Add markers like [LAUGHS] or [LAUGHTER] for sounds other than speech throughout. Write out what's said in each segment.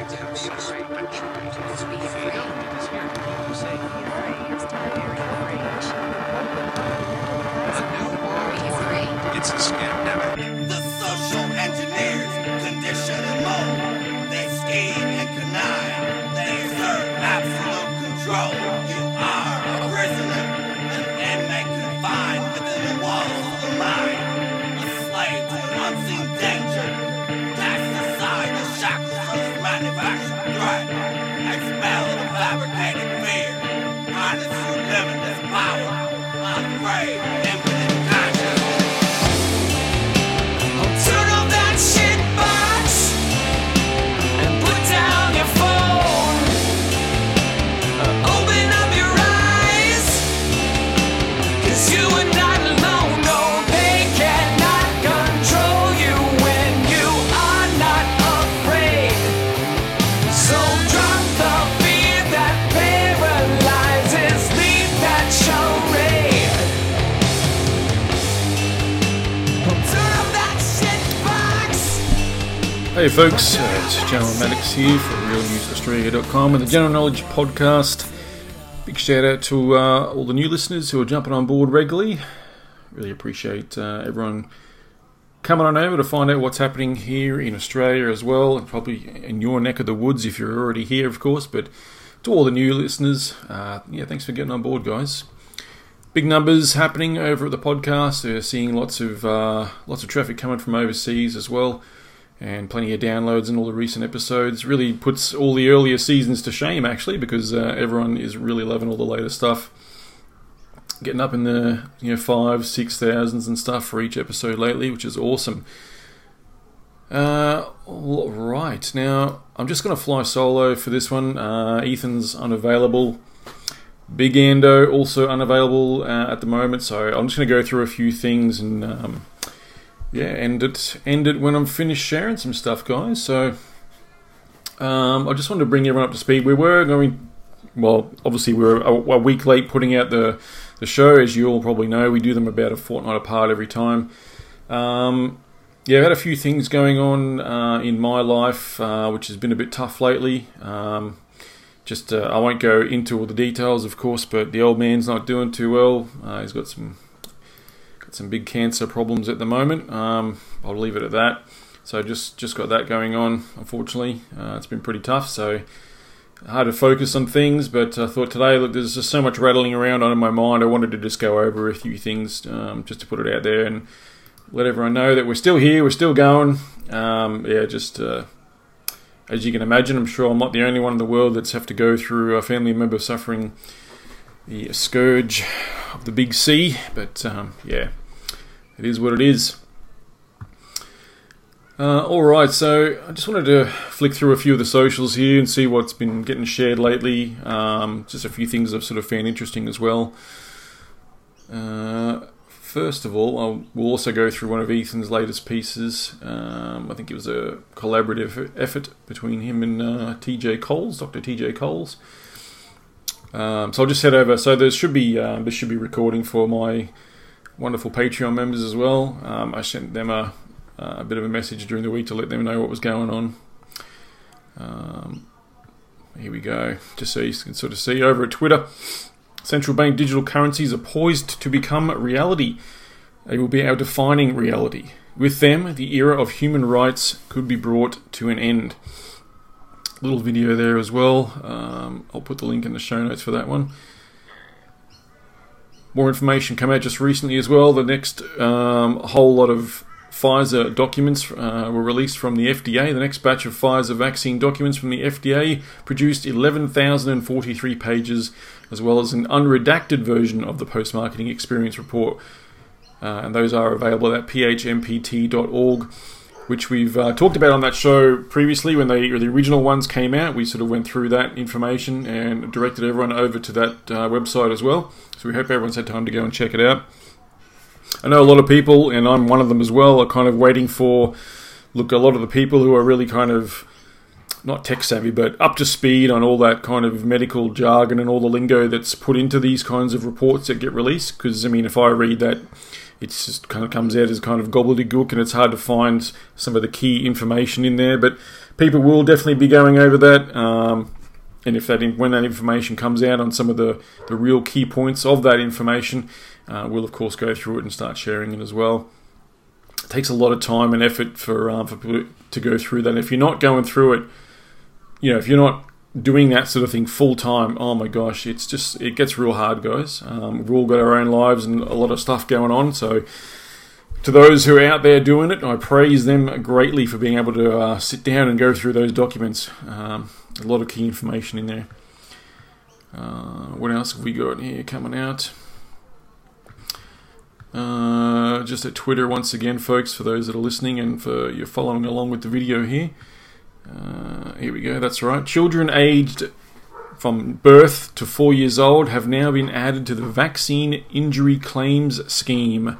It's a folks, uh, it's General Maddox here for RealNewsAustralia.com and the General Knowledge Podcast. Big shout out to uh, all the new listeners who are jumping on board regularly. Really appreciate uh, everyone coming on over to find out what's happening here in Australia as well, and probably in your neck of the woods if you're already here, of course. But to all the new listeners, uh, yeah, thanks for getting on board, guys. Big numbers happening over at the podcast. They're seeing lots of uh, lots of traffic coming from overseas as well and plenty of downloads in all the recent episodes. Really puts all the earlier seasons to shame, actually, because uh, everyone is really loving all the latest stuff. Getting up in the you know five, six thousands and stuff for each episode lately, which is awesome. Uh, all right, now I'm just going to fly solo for this one. Uh, Ethan's unavailable. Big Ando also unavailable uh, at the moment, so I'm just going to go through a few things and um, yeah, end it end it when I'm finished sharing some stuff, guys. So um, I just wanted to bring everyone up to speed. We were going, well, obviously we were a, a week late putting out the the show, as you all probably know. We do them about a fortnight apart every time. Um, yeah, I've had a few things going on uh, in my life, uh, which has been a bit tough lately. Um, just uh, I won't go into all the details, of course, but the old man's not doing too well. Uh, he's got some some big cancer problems at the moment. Um, I'll leave it at that. So just just got that going on. Unfortunately, uh, it's been pretty tough. So hard to focus on things. But I thought today, look, there's just so much rattling around on in my mind. I wanted to just go over a few things um, just to put it out there and let everyone know that we're still here, we're still going. Um, yeah, just. Uh, as you can imagine, I'm sure I'm not the only one in the world that's have to go through a family member suffering the scourge of the big C. But um, yeah, it is what it is. Uh, all right, so I just wanted to flick through a few of the socials here and see what's been getting shared lately. Um, just a few things I've sort of found interesting as well. Uh, first of all, I'll, we'll also go through one of Ethan's latest pieces. Um, I think it was a collaborative effort between him and uh, TJ Coles, Dr. TJ Coles. Um, so I'll just head over. So there should be um, this should be recording for my wonderful Patreon members as well. Um, I sent them a, a bit of a message during the week to let them know what was going on. Um, here we go, just so you can sort of see over at Twitter. Central bank digital currencies are poised to become reality. They will be our defining reality. With them, the era of human rights could be brought to an end. Little video there as well. Um, I'll put the link in the show notes for that one. More information came out just recently as well. The next um, whole lot of Pfizer documents uh, were released from the FDA. The next batch of Pfizer vaccine documents from the FDA produced 11,043 pages, as well as an unredacted version of the post marketing experience report. Uh, and those are available at phmpt.org, which we've uh, talked about on that show previously when they, the original ones came out. We sort of went through that information and directed everyone over to that uh, website as well. So we hope everyone's had time to go and check it out. I know a lot of people, and I'm one of them as well, are kind of waiting for. Look, a lot of the people who are really kind of not tech savvy, but up to speed on all that kind of medical jargon and all the lingo that's put into these kinds of reports that get released. Because, I mean, if I read that, it just kind of comes out as kind of gobbledygook and it's hard to find some of the key information in there. But people will definitely be going over that. Um, and if that when that information comes out on some of the, the real key points of that information, uh, we'll of course go through it and start sharing it as well. It takes a lot of time and effort for um, for people to go through that. And If you're not going through it, you know, if you're not doing that sort of thing full time, oh my gosh, it's just it gets real hard, guys. Um, we've all got our own lives and a lot of stuff going on, so. To those who are out there doing it, I praise them greatly for being able to uh, sit down and go through those documents. Um, a lot of key information in there. Uh, what else have we got here coming out? Uh, just at Twitter once again, folks, for those that are listening and for you following along with the video here. Uh, here we go, that's right. Children aged from birth to four years old have now been added to the Vaccine Injury Claims Scheme.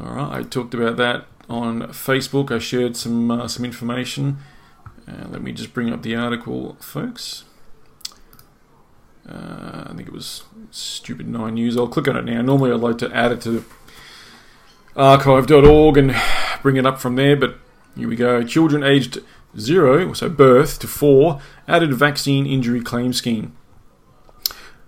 Alright, I talked about that on Facebook. I shared some uh, some information. Uh, let me just bring up the article, folks. Uh, I think it was Stupid 9 News. I'll click on it now. Normally I'd like to add it to archive.org and bring it up from there, but here we go. Children aged 0, so birth, to 4, added vaccine injury claim scheme.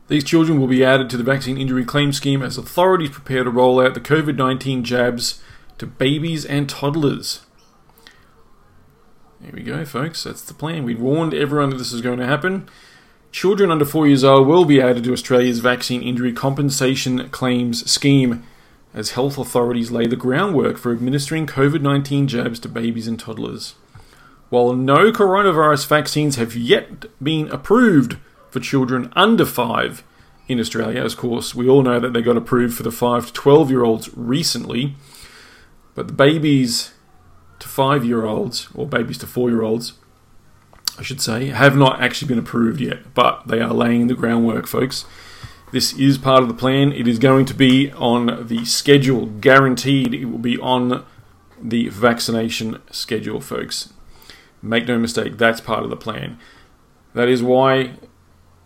These children will be added to the vaccine injury claim scheme as authorities prepare to roll out the COVID 19 jabs to babies and toddlers. There we go, folks. That's the plan. We warned everyone that this is going to happen. Children under four years old will be added to Australia's vaccine injury compensation claims scheme as health authorities lay the groundwork for administering COVID 19 jabs to babies and toddlers. While no coronavirus vaccines have yet been approved for children under 5 in Australia, of course, we all know that they got approved for the 5 to 12 year olds recently, but the babies to 5 year olds, or babies to 4 year olds, I should say, have not actually been approved yet, but they are laying the groundwork, folks. This is part of the plan. It is going to be on the schedule, guaranteed. It will be on the vaccination schedule, folks. Make no mistake, that's part of the plan. That is why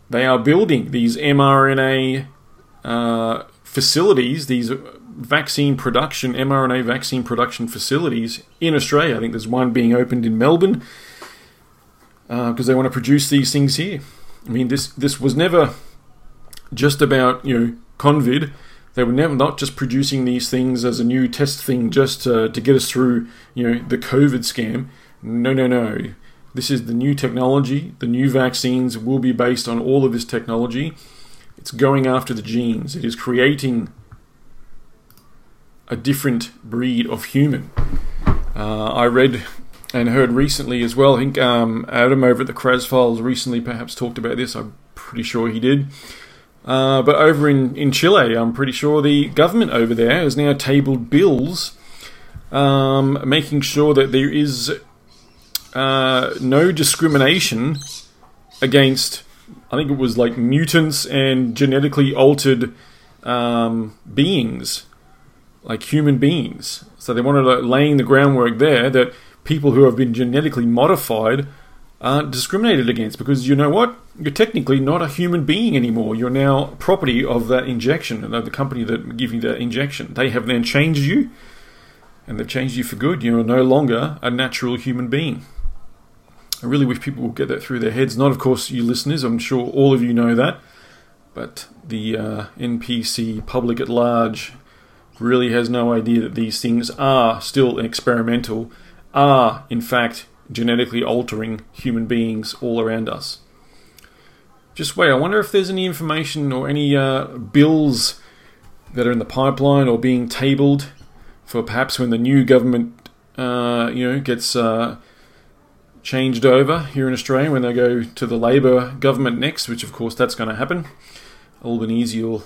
they are building these mRNA uh, facilities, these vaccine production, mRNA vaccine production facilities in Australia. I think there's one being opened in Melbourne because uh, they want to produce these things here. I mean, this this was never just about you know convid. They were never not just producing these things as a new test thing just to, to get us through you know the COVID scam. No, no, no. This is the new technology. The new vaccines will be based on all of this technology. It's going after the genes. It is creating a different breed of human. Uh, I read and heard recently as well. I think um, Adam over at the Crazz Files recently perhaps talked about this. I'm pretty sure he did. Uh, but over in, in Chile, I'm pretty sure the government over there has now tabled bills um, making sure that there is uh, no discrimination against, I think it was like mutants and genetically altered um, beings, like human beings. So they wanted to laying the groundwork there that people who have been genetically modified aren't discriminated against because you know what? You're technically not a human being anymore. You're now property of that injection and the company that give you that injection. They have then changed you and they've changed you for good. You're no longer a natural human being. I really wish people would get that through their heads. Not, of course, you listeners. I'm sure all of you know that. But the uh, NPC public at large really has no idea that these things are still experimental are, in fact, genetically altering human beings all around us. Just wait, I wonder if there's any information or any uh, bills that are in the pipeline or being tabled for perhaps when the new government, uh, you know, gets uh, changed over here in Australia when they go to the Labor government next, which of course that's going to happen. Albanese will,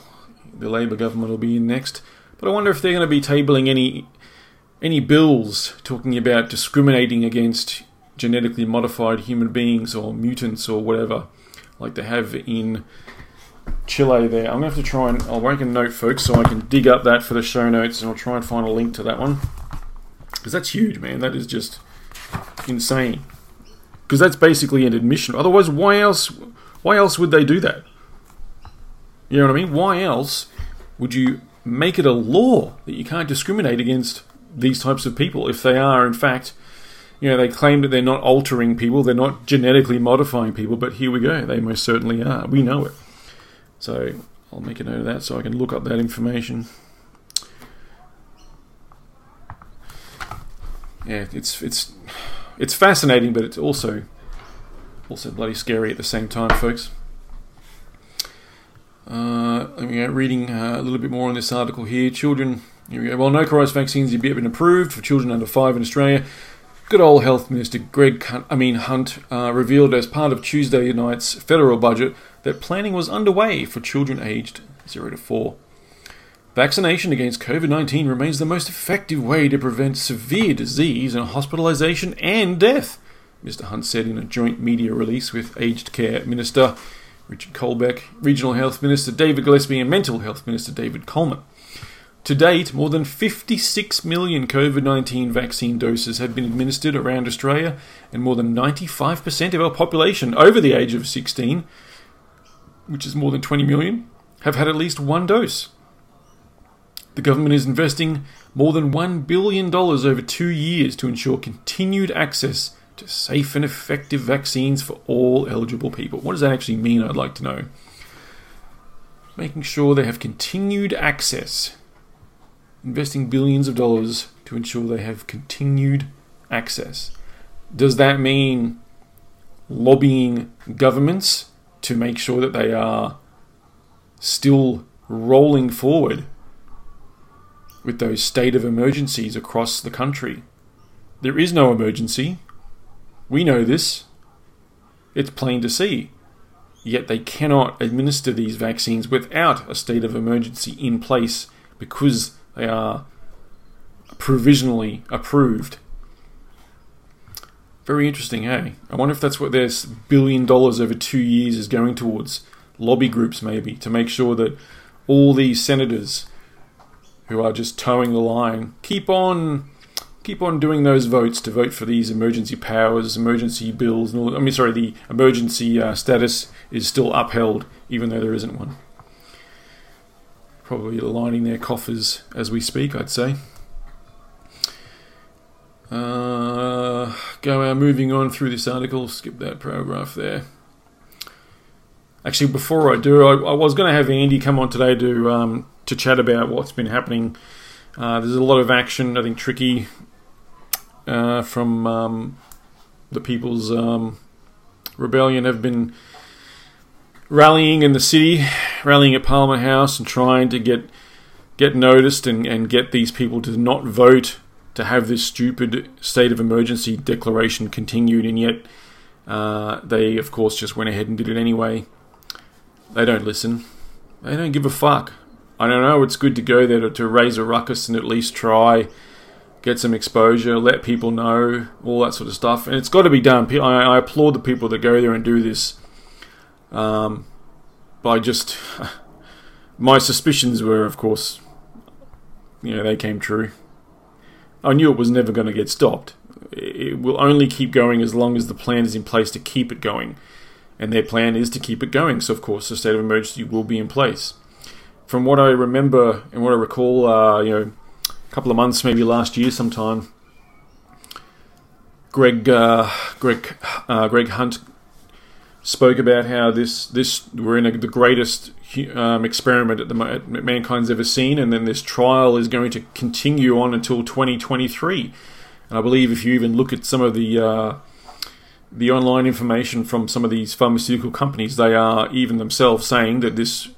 the Labor government will be in next. But I wonder if they're going to be tabling any any bills talking about discriminating against genetically modified human beings or mutants or whatever, like they have in Chile there. I'm going to have to try and I'll make a note, folks, so I can dig up that for the show notes and I'll try and find a link to that one. Because that's huge, man. That is just insane. Because that's basically an admission. Otherwise, why else? Why else would they do that? You know what I mean? Why else would you make it a law that you can't discriminate against these types of people if they are, in fact, you know, they claim that they're not altering people, they're not genetically modifying people, but here we go, they most certainly are. We know it. So I'll make a note of that so I can look up that information. Yeah, it's it's it's fascinating, but it's also also bloody scary at the same time, folks. Uh, let me go reading uh, a little bit more on this article here. Children, here we go. While no coronavirus vaccines have yet been approved for children under five in Australia, good old Health Minister Greg I mean Hunt uh, revealed as part of Tuesday night's federal budget that planning was underway for children aged zero to four. Vaccination against COVID 19 remains the most effective way to prevent severe disease and hospitalisation and death, Mr. Hunt said in a joint media release with Aged Care Minister Richard Colbeck, Regional Health Minister David Gillespie, and Mental Health Minister David Coleman. To date, more than 56 million COVID 19 vaccine doses have been administered around Australia, and more than 95% of our population over the age of 16, which is more than 20 million, have had at least one dose. The government is investing more than $1 billion over two years to ensure continued access to safe and effective vaccines for all eligible people. What does that actually mean? I'd like to know. Making sure they have continued access, investing billions of dollars to ensure they have continued access. Does that mean lobbying governments to make sure that they are still rolling forward with those state of emergencies across the country? There is no emergency. We know this. It's plain to see. Yet they cannot administer these vaccines without a state of emergency in place because they are provisionally approved. Very interesting, hey? I wonder if that's what this billion dollars over two years is going towards. Lobby groups, maybe, to make sure that all these senators who are just toeing the line keep on keep on doing those votes to vote for these emergency powers, emergency bills, and all. I mean, sorry, the emergency uh, status is still upheld, even though there isn't one. Probably lining their coffers as we speak, I'd say. Uh, go uh, moving on through this article. Skip that paragraph there. Actually, before I do, I, I was going to have Andy come on today to um, to chat about what's been happening. Uh, there's a lot of action. I think Tricky uh, from um, the People's um, Rebellion have been rallying in the city, rallying at Parliament House, and trying to get get noticed and, and get these people to not vote to have this stupid state of emergency declaration continued, and yet uh, they, of course, just went ahead and did it anyway. They don't listen. They don't give a fuck. I don't know. It's good to go there to, to raise a ruckus and at least try get some exposure, let people know, all that sort of stuff. And it's got to be done. I, I applaud the people that go there and do this. Um, but I just, [LAUGHS] my suspicions were, of course, you know, they came true. I knew it was never going to get stopped. It will only keep going as long as the plan is in place to keep it going. And their plan is to keep it going. So, of course, the state of emergency will be in place. From what I remember and what I recall, uh, you know, a couple of months, maybe last year sometime, Greg uh, Greg uh, Greg Hunt spoke about how this this we're in a, the greatest um, experiment at the mankind's ever seen, and then this trial is going to continue on until 2023. And I believe if you even look at some of the uh, the online information from some of these pharmaceutical companies, they are even themselves saying that this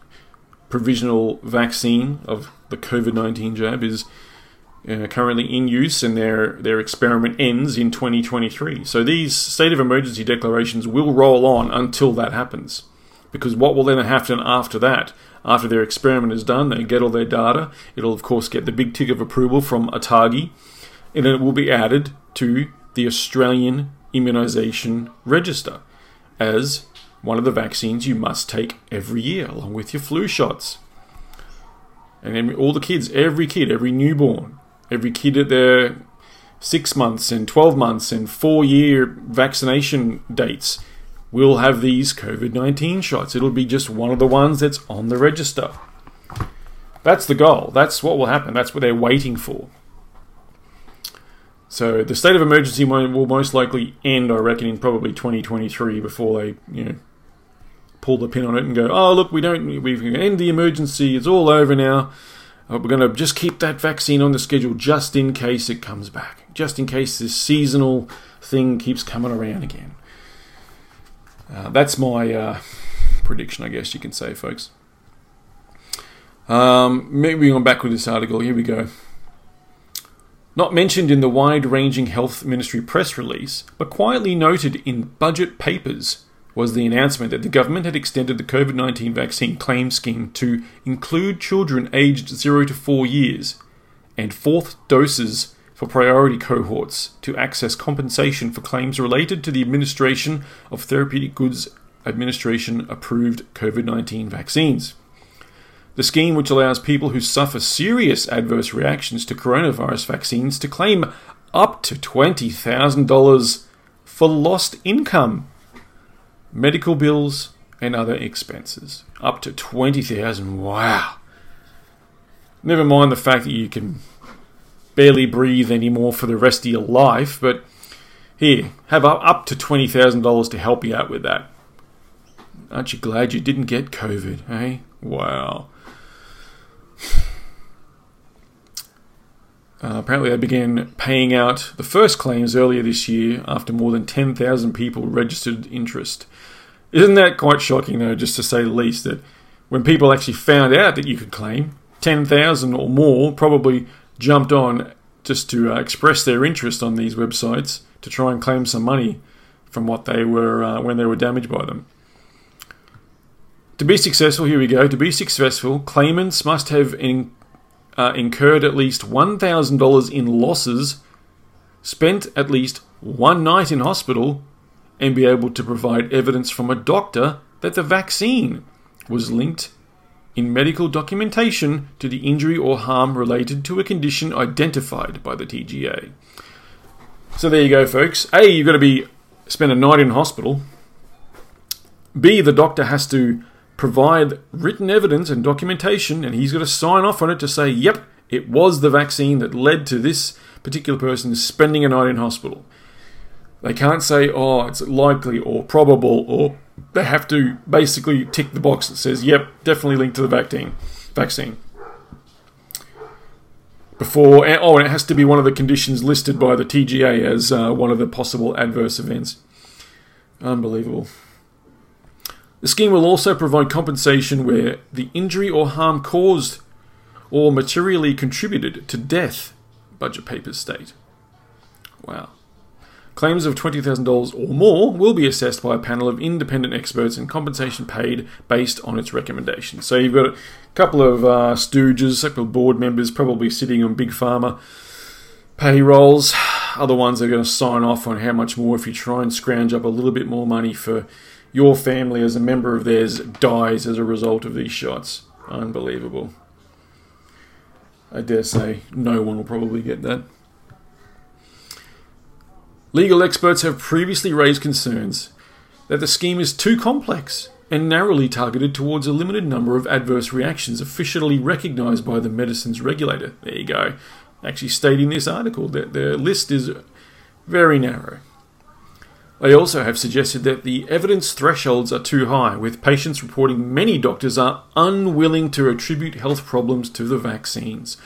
provisional vaccine of the COVID 19 jab is uh, currently in use, and their their experiment ends in 2023. So these state of emergency declarations will roll on until that happens, because what will then happen after that? After their experiment is done, they get all their data. It'll of course get the big tick of approval from ATAGI, and then it will be added to the Australian Immunisation Register as one of the vaccines you must take every year, along with your flu shots. And then all the kids, every kid, every newborn, every kid at their six months and 12 months and four year vaccination dates will have these COVID 19 shots. It'll be just one of the ones that's on the register. That's the goal. That's what will happen. That's what they're waiting for. So the state of emergency will most likely end, I reckon, in probably 2023 before they, you know, pull the pin on it and go, oh look, we don't, we can end the emergency. It's all over now. Uh, we're going to just keep that vaccine on the schedule just in case it comes back, just in case this seasonal thing keeps coming around again. Uh, that's my uh, prediction, I guess you can say, folks. Um, moving on back with this article, here we go. Not mentioned in the wide ranging Health Ministry press release, but quietly noted in budget papers, was the announcement that the government had extended the COVID 19 vaccine claim scheme to include children aged 0 to 4 years and fourth doses for priority cohorts to access compensation for claims related to the administration of Therapeutic Goods Administration approved COVID 19 vaccines. The scheme, which allows people who suffer serious adverse reactions to coronavirus vaccines to claim up to $20,000 for lost income, medical bills, and other expenses. Up to 20000 Wow. Never mind the fact that you can barely breathe anymore for the rest of your life, but here, have up to $20,000 to help you out with that. Aren't you glad you didn't get COVID, eh? Wow. Uh, apparently, they began paying out the first claims earlier this year after more than 10,000 people registered interest. Isn't that quite shocking, though, just to say the least, that when people actually found out that you could claim, 10,000 or more probably jumped on just to uh, express their interest on these websites to try and claim some money from what they were uh, when they were damaged by them. To be successful, here we go. To be successful, claimants must have in, uh, incurred at least $1,000 in losses, spent at least one night in hospital, and be able to provide evidence from a doctor that the vaccine was linked in medical documentation to the injury or harm related to a condition identified by the TGA. So there you go, folks. A, you've got to be spend a night in hospital. B, the doctor has to provide written evidence and documentation, and he's got to sign off on it to say, yep, it was the vaccine that led to this particular person spending a night in hospital. They can't say, oh, it's likely or probable, or they have to basically tick the box that says, yep, definitely linked to the vaccine. Vaccine. Before, oh, and it has to be one of the conditions listed by the TGA as uh, one of the possible adverse events. Unbelievable. The scheme will also provide compensation where the injury or harm caused or materially contributed to death, budget papers state. Wow. Claims of $20,000 or more will be assessed by a panel of independent experts and compensation paid based on its recommendations. So you've got a couple of uh, stooges, a couple of board members probably sitting on big pharma payrolls. [SIGHS] Other ones are going to sign off on how much more if you try and scrounge up a little bit more money for your family as a member of theirs dies as a result of these shots. Unbelievable. I dare say no one will probably get that. Legal experts have previously raised concerns that the scheme is too complex and narrowly targeted towards a limited number of adverse reactions officially recognised by the medicines regulator. There you go. Actually, stating this article that the list is very narrow. They also have suggested that the evidence thresholds are too high, with patients reporting many doctors are unwilling to attribute health problems to the vaccines.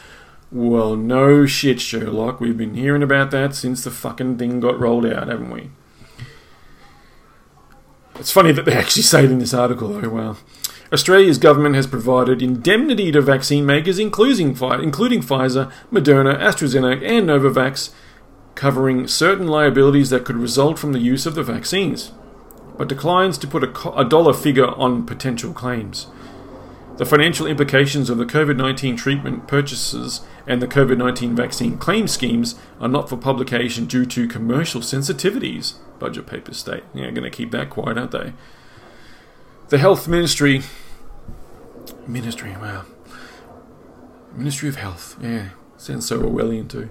Well, no shit, Sherlock. We've been hearing about that since the fucking thing got rolled out, haven't we? It's funny that they actually say it in this article, though. Well, Australia's government has provided indemnity to vaccine makers, including, including Pfizer, Moderna, AstraZeneca, and Novavax, covering certain liabilities that could result from the use of the vaccines, but declines to put a, a dollar figure on potential claims. The financial implications of the COVID 19 treatment purchases and the COVID 19 vaccine claim schemes are not for publication due to commercial sensitivities, budget papers state. Yeah, going to keep that quiet, aren't they? The Health Ministry. Ministry, wow. Ministry of Health, yeah. Sounds so Orwellian too.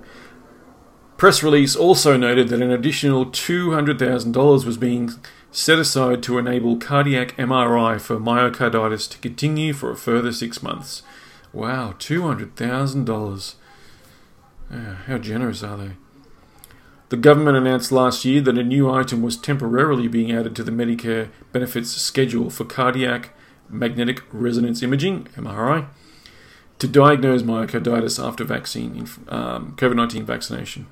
Press release also noted that an additional $200,000 was being set aside to enable cardiac MRI for myocarditis to continue for a further six months. Wow, $200,000. Yeah, how generous are they? The government announced last year that a new item was temporarily being added to the Medicare benefits schedule for cardiac magnetic resonance imaging, MRI, to diagnose myocarditis after vaccine um, COVID 19 vaccination.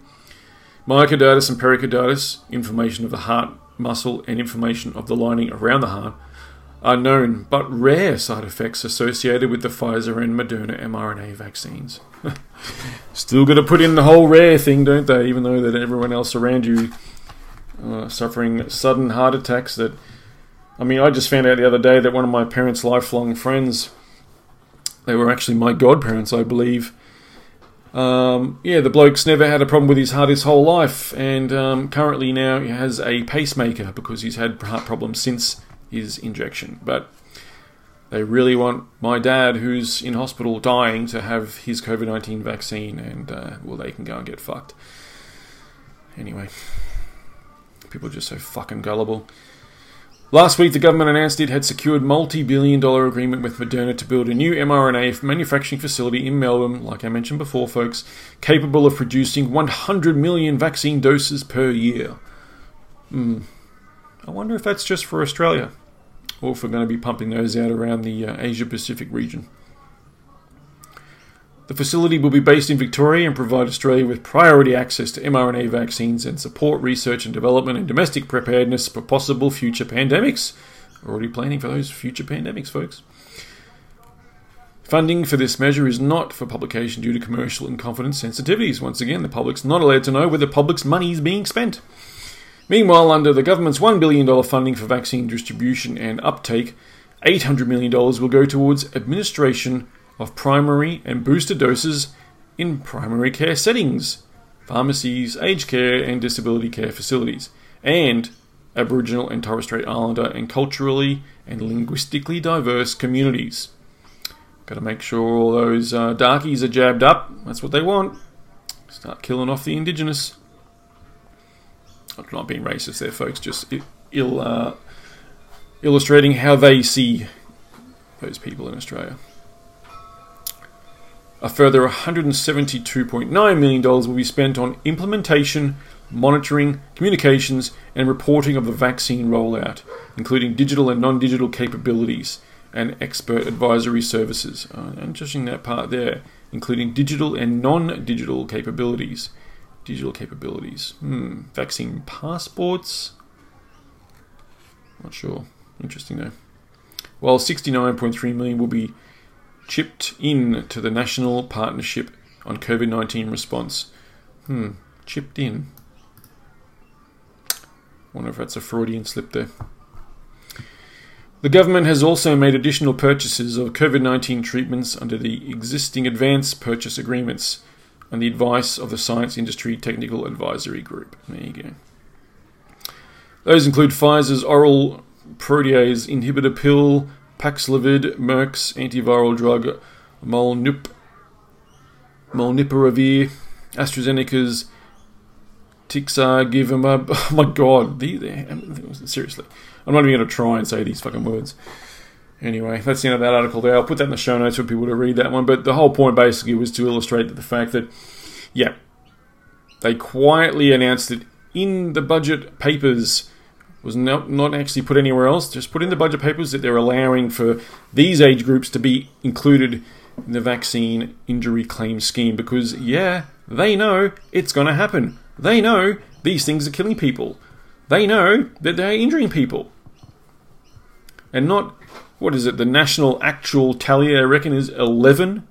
Myocarditis and pericarditis, inflammation of the heart muscle, and inflammation of the lining around the heart, are known but rare side effects associated with the Pfizer and Moderna mRNA vaccines. [LAUGHS] Still got to put in the whole rare thing, don't they? Even though that everyone else around you uh, suffering sudden heart attacks. That I mean, I just found out the other day that one of my parents' lifelong friends, they were actually my godparents, I believe. Um, yeah, the bloke's never had a problem with his heart his whole life, and um, currently now he has a pacemaker because he's had heart problems since his injection. But they really want my dad, who's in hospital dying, to have his COVID 19 vaccine, and uh, well, they can go and get fucked. Anyway, people are just so fucking gullible. Last week, the government announced it had secured multi-billion dollar agreement with Moderna to build a new mRNA manufacturing facility in Melbourne, like I mentioned before, folks, capable of producing 100 million vaccine doses per year. Hmm. I wonder if that's just for Australia, or if we're going to be pumping those out around the uh, Asia Pacific region. The facility will be based in Victoria and provide Australia with priority access to mRNA vaccines and support research and development and domestic preparedness for possible future pandemics. Already planning for those future pandemics, folks. Funding for this measure is not for publication due to commercial and confidence sensitivities. Once again, the public's not allowed to know where the public's money is being spent. Meanwhile, under the government's $1 billion funding for vaccine distribution and uptake, $800 million will go towards administration of primary and booster doses in primary care settings, pharmacies, aged care, and disability care facilities, and Aboriginal and Torres Strait Islander and culturally and linguistically diverse communities. Got to make sure all those uh, darkies are jabbed up. That's what they want. Start killing off the indigenous. I'm not being racist there, folks. Just ill, uh, illustrating how they see those people in Australia. A further $172.9 million will be spent on implementation, monitoring, communications, and reporting of the vaccine rollout, including digital and non digital capabilities and expert advisory services. Uh, interesting that part there, including digital and non digital capabilities. Digital capabilities. Hmm. Vaccine passports? Not sure. Interesting though. While 69.3 million will be chipped in to the National Partnership on COVID 19 Response. Hmm, chipped in. Wonder if that's a Freudian slip there. The government has also made additional purchases of COVID 19 treatments under the existing advance purchase agreements and the advice of the Science Industry Technical Advisory Group. There you go. Those include Pfizer's oral protease inhibitor pill Paxlovid, Merck's antiviral drug Molnup, Molnupiravir, AstraZeneca's Tixagevimab. [LAUGHS] Oh my god, these, seriously. I'm not even going to try and say these fucking words. Anyway, that's the end of that article there. I'll put that in the show notes for people to read that one. But the whole point basically was to illustrate the fact that, yeah, they quietly announced it in the budget papers was not, not actually put anywhere else, just put in the budget papers that they're allowing for these age groups to be included in the vaccine injury claim scheme because, yeah, they know it's going to happen. They know these things are killing people. They know that they're injuring people. And not, what is it, the national actual tally, I reckon, is 11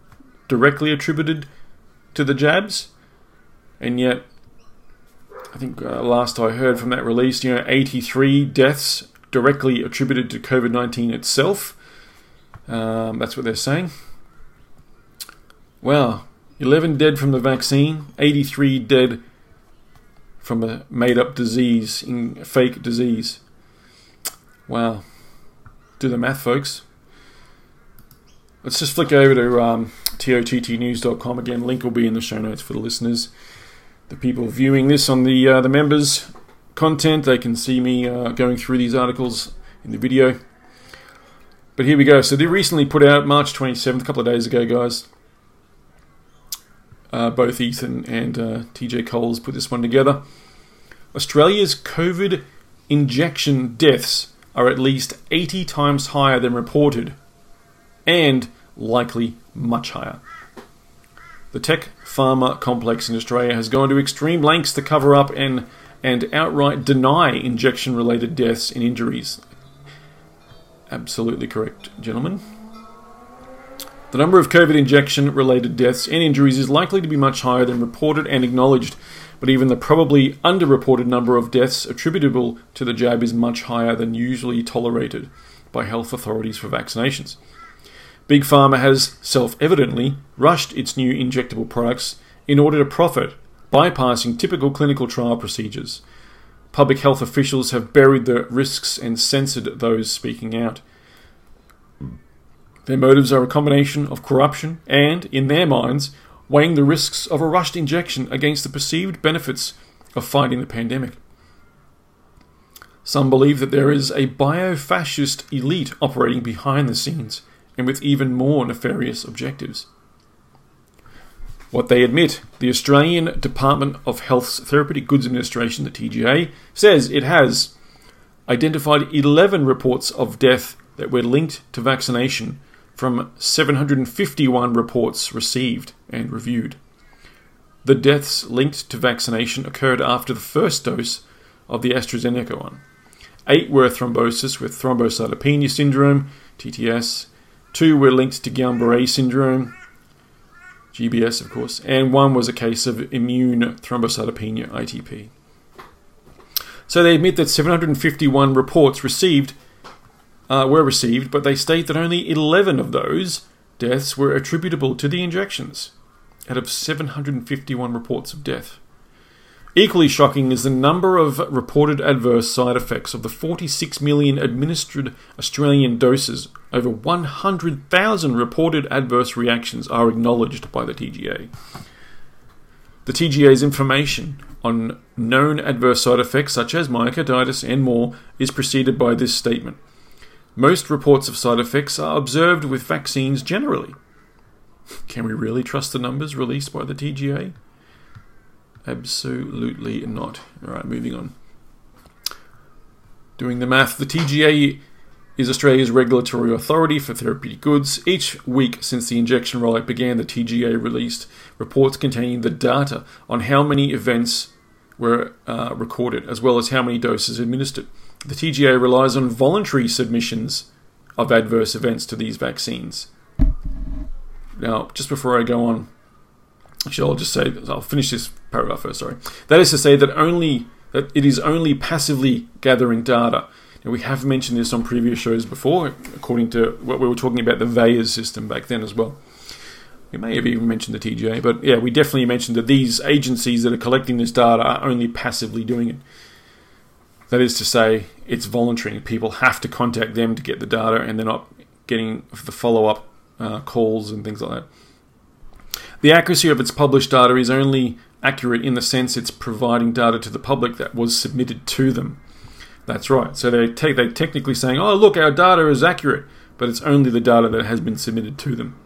directly attributed to the jabs. And yet, I think uh, last I heard from that release, you know, 83 deaths directly attributed to COVID 19 itself. Um, that's what they're saying. Well, 11 dead from the vaccine, 83 dead from a made up disease, in fake disease. Wow. Do the math, folks. Let's just flick over to um, tottnews.com again. Link will be in the show notes for the listeners the people viewing this on the uh, the members content, they can see me uh, going through these articles in the video. But here we go. So they recently put out March 27th, a couple of days ago, guys. Uh, both Ethan and uh, TJ Coles put this one together. Australia's COVID injection deaths are at least 80 times higher than reported, and likely much higher. The tech pharma complex in Australia has gone to extreme lengths to cover up and, and outright deny injection related deaths and injuries. Absolutely correct, gentlemen. The number of COVID injection related deaths and injuries is likely to be much higher than reported and acknowledged, but even the probably underreported number of deaths attributable to the jab is much higher than usually tolerated by health authorities for vaccinations. Big Pharma has self evidently rushed its new injectable products in order to profit, bypassing typical clinical trial procedures. Public health officials have buried the risks and censored those speaking out. Their motives are a combination of corruption and, in their minds, weighing the risks of a rushed injection against the perceived benefits of fighting the pandemic. Some believe that there is a bio fascist elite operating behind the scenes and with even more nefarious objectives. What they admit, the Australian Department of Health's Therapeutic Goods Administration, the TGA, says it has identified 11 reports of death that were linked to vaccination from 751 reports received and reviewed. The deaths linked to vaccination occurred after the first dose of the AstraZeneca one. Eight were thrombosis with thrombocytopenia syndrome, TTS. Two were linked to Guillain Barre syndrome, GBS, of course, and one was a case of immune thrombocytopenia, ITP. So they admit that 751 reports received uh, were received, but they state that only 11 of those deaths were attributable to the injections, out of 751 reports of death. Equally shocking is the number of reported adverse side effects of the 46 million administered Australian doses. Over 100,000 reported adverse reactions are acknowledged by the TGA. The TGA's information on known adverse side effects, such as myocarditis and more, is preceded by this statement. Most reports of side effects are observed with vaccines generally. Can we really trust the numbers released by the TGA? Absolutely not. Alright, moving on. Doing the math, the TGA is Australia's regulatory authority for therapeutic goods. Each week since the injection rollout began, the TGA released reports containing the data on how many events were uh, recorded, as well as how many doses administered. The TGA relies on voluntary submissions of adverse events to these vaccines. Now, just before I go on, actually, I'll just say I'll finish this paragraph first. Sorry. That is to say that only that it is only passively gathering data. Now, we have mentioned this on previous shows before, according to what we were talking about the VAERS system back then as well. We may have even mentioned the TGA, but yeah, we definitely mentioned that these agencies that are collecting this data are only passively doing it. That is to say, it's voluntary. People have to contact them to get the data, and they're not getting the follow up uh, calls and things like that. The accuracy of its published data is only accurate in the sense it's providing data to the public that was submitted to them. That's right. So they take they're technically saying, "Oh, look, our data is accurate," but it's only the data that has been submitted to them.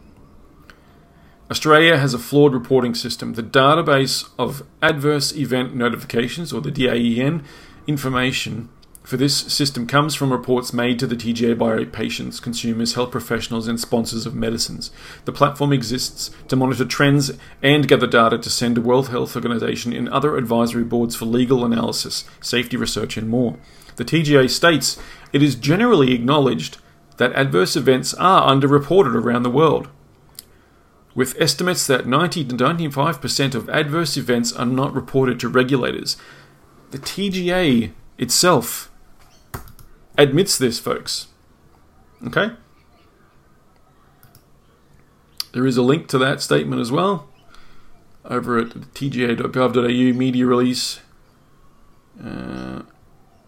Australia has a flawed reporting system. The database of adverse event notifications, or the DAEN, information for this system comes from reports made to the TGA by patients, consumers, health professionals, and sponsors of medicines. The platform exists to monitor trends and gather data to send to World Health Organization and other advisory boards for legal analysis, safety research, and more. The TGA states it is generally acknowledged that adverse events are underreported around the world, with estimates that 90 to 95% of adverse events are not reported to regulators. The TGA itself admits this, folks. Okay? There is a link to that statement as well over at tga.gov.au media release. Uh,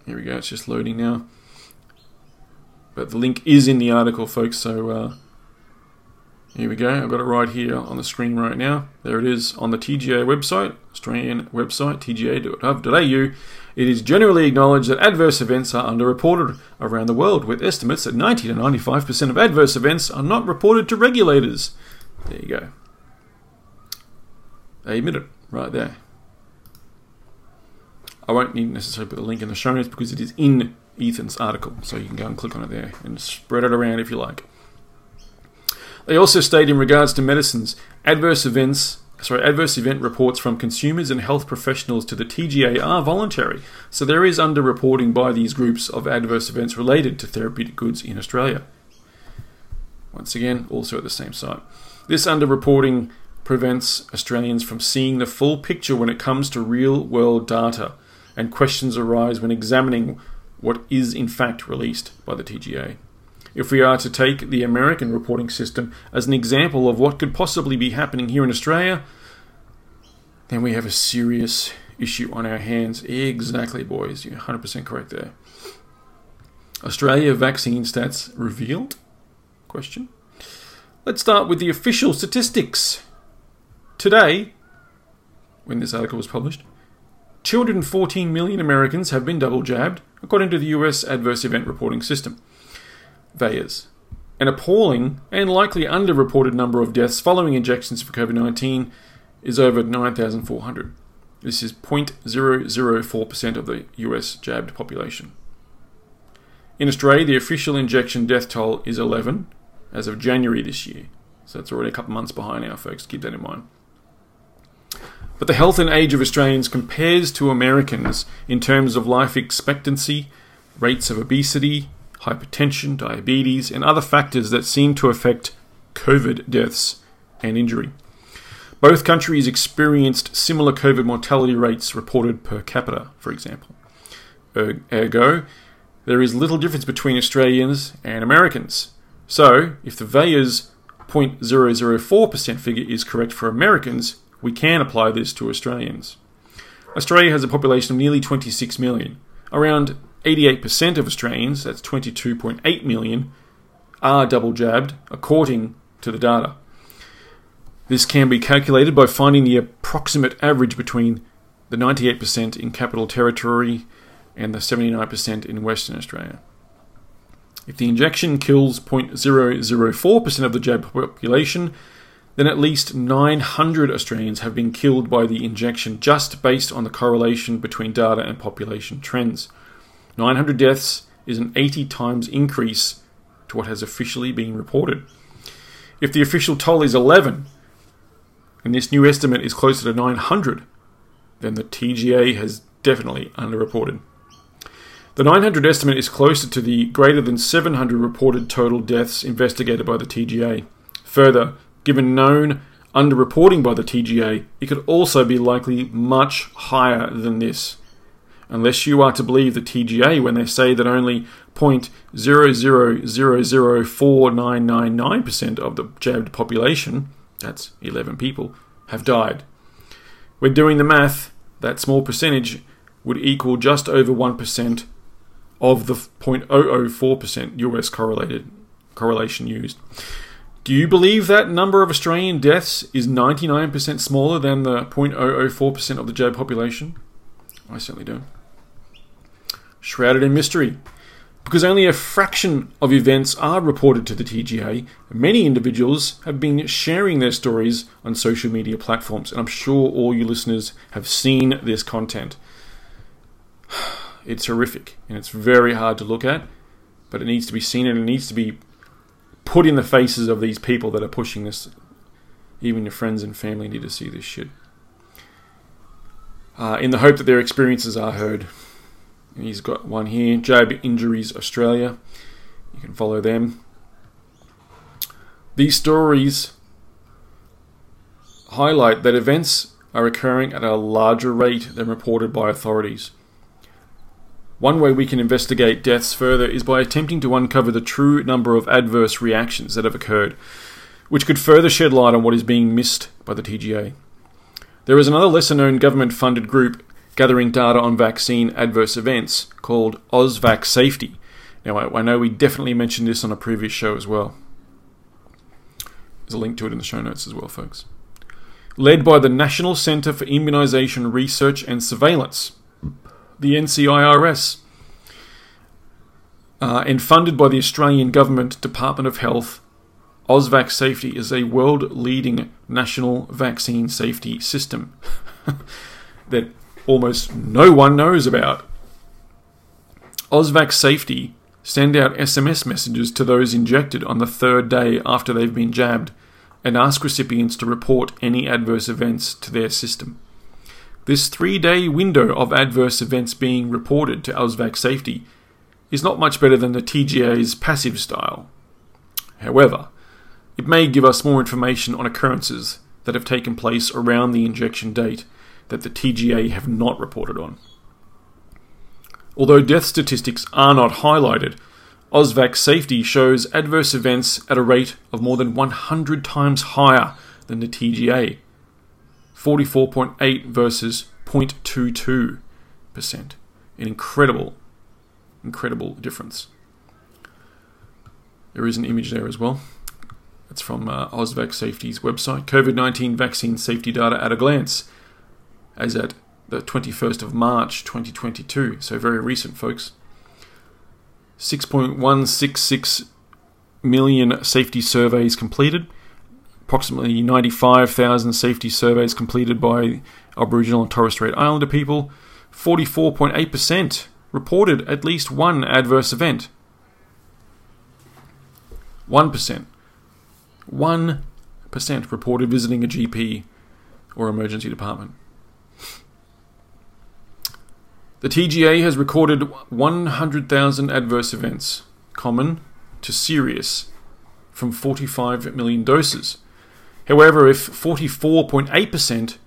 here we go, it's just loading now. But the link is in the article, folks, so uh, here we go. I've got it right here on the screen right now. There it is on the TGA website, Australian website, tga.gov.au. It is generally acknowledged that adverse events are underreported around the world, with estimates that 90 to 95% of adverse events are not reported to regulators. There you go. They admit it right there. I won't need necessarily put the link in the show notes because it is in Ethan's article, so you can go and click on it there and spread it around if you like. They also state in regards to medicines, adverse events, sorry, adverse event reports from consumers and health professionals to the TGA are voluntary. So there is underreporting by these groups of adverse events related to therapeutic goods in Australia. Once again, also at the same site. This underreporting prevents Australians from seeing the full picture when it comes to real world data, and questions arise when examining what is in fact released by the TGA. If we are to take the American reporting system as an example of what could possibly be happening here in Australia, then we have a serious issue on our hands. Exactly, boys. You're 100% correct there. Australia vaccine stats revealed? Question. Let's start with the official statistics. Today, when this article was published, 214 million Americans have been double jabbed, according to the US Adverse Event Reporting System. VAERS. An appalling and likely underreported number of deaths following injections for COVID 19 is over 9,400. This is 0.004% of the US jabbed population. In Australia, the official injection death toll is 11 as of January this year. So it's already a couple months behind now, folks. Keep that in mind. But the health and age of Australians compares to Americans in terms of life expectancy, rates of obesity, hypertension, diabetes, and other factors that seem to affect COVID deaths and injury. Both countries experienced similar COVID mortality rates reported per capita, for example. Er, ergo, there is little difference between Australians and Americans. So, if the VAERS 0.004% figure is correct for Americans, we can apply this to Australians. Australia has a population of nearly 26 million. Around 88% of Australians, that's 22.8 million, are double jabbed, according to the data. This can be calculated by finding the approximate average between the 98% in Capital Territory and the 79% in Western Australia. If the injection kills 0.004% of the jab population, then at least 900 Australians have been killed by the injection just based on the correlation between data and population trends. 900 deaths is an 80 times increase to what has officially been reported. If the official toll is 11, and this new estimate is closer to 900, then the TGA has definitely underreported. The 900 estimate is closer to the greater than 700 reported total deaths investigated by the TGA. Further, given known underreporting by the TGA, it could also be likely much higher than this. Unless you are to believe the TGA when they say that only 0.0004999% of the jabbed population, that's 11 people, have died. When doing the math, that small percentage would equal just over 1% of the 0.004% US correlated correlation used. Do you believe that number of Australian deaths is 99% smaller than the 0.004% of the jab population? I certainly do. Shrouded in mystery. Because only a fraction of events are reported to the TGA, many individuals have been sharing their stories on social media platforms, and I'm sure all you listeners have seen this content. [SIGHS] It's horrific and it's very hard to look at, but it needs to be seen and it needs to be put in the faces of these people that are pushing this. Even your friends and family need to see this shit. Uh, in the hope that their experiences are heard. He's got one here Jab Injuries Australia. You can follow them. These stories highlight that events are occurring at a larger rate than reported by authorities. One way we can investigate deaths further is by attempting to uncover the true number of adverse reactions that have occurred, which could further shed light on what is being missed by the TGA. There is another lesser known government funded group gathering data on vaccine adverse events called AusVaxSafety. Now, I, I know we definitely mentioned this on a previous show as well. There's a link to it in the show notes as well, folks. Led by the National Centre for Immunisation Research and Surveillance, the NCIRS, uh, and funded by the Australian Government Department of Health. AusVaxSafety is a world leading national vaccine safety system [LAUGHS] that almost no one knows about. AusVaxSafety send out SMS messages to those injected on the third day after they've been jabbed and ask recipients to report any adverse events to their system. This three day window of adverse events being reported to AusVaxSafety is not much better than the TGA's passive style. However, it may give us more information on occurrences that have taken place around the injection date that the TGA have not reported on. Although death statistics are not highlighted, AusVaxSafety shows adverse events at a rate of more than 100 times higher than the TGA 44.8 versus 0.22%. An incredible, incredible difference. There is an image there as well. It's from uh, AusVaxSafety's website. COVID 19 vaccine safety data at a glance, as at the 21st of March 2022. So very recent, folks. 6.166 million safety surveys completed. Approximately 95,000 safety surveys completed by Aboriginal and Torres Strait Islander people. 44.8% reported at least one adverse event. 1%. 1% reported visiting a GP or emergency department. The TGA has recorded 100,000 adverse events, common to serious, from 45 million doses. However, if 44.8%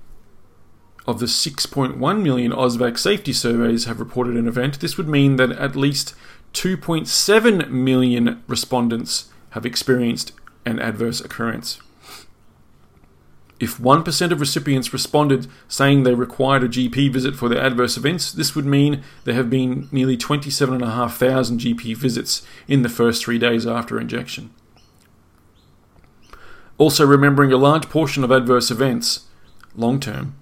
of the 6.1 million AusVaxSafety surveys have reported an event, this would mean that at least 2.7 million respondents have experienced an adverse occurrence. If 1% of recipients responded saying they required a GP visit for their adverse events, this would mean there have been nearly 27,500 GP visits in the first three days after injection. Also, remembering a large portion of adverse events, long term,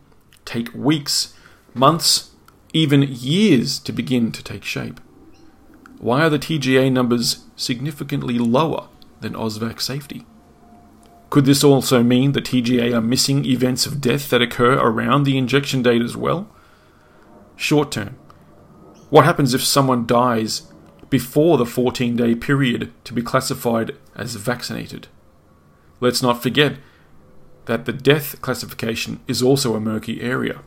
take weeks, months, even years to begin to take shape. Why are the TGA numbers significantly lower than AusVaxSafety? Could this also mean that TGA are missing events of death that occur around the injection date as well? Short term. What happens if someone dies before the 14 day period to be classified as vaccinated? Let's not forget that the death classification is also a murky area.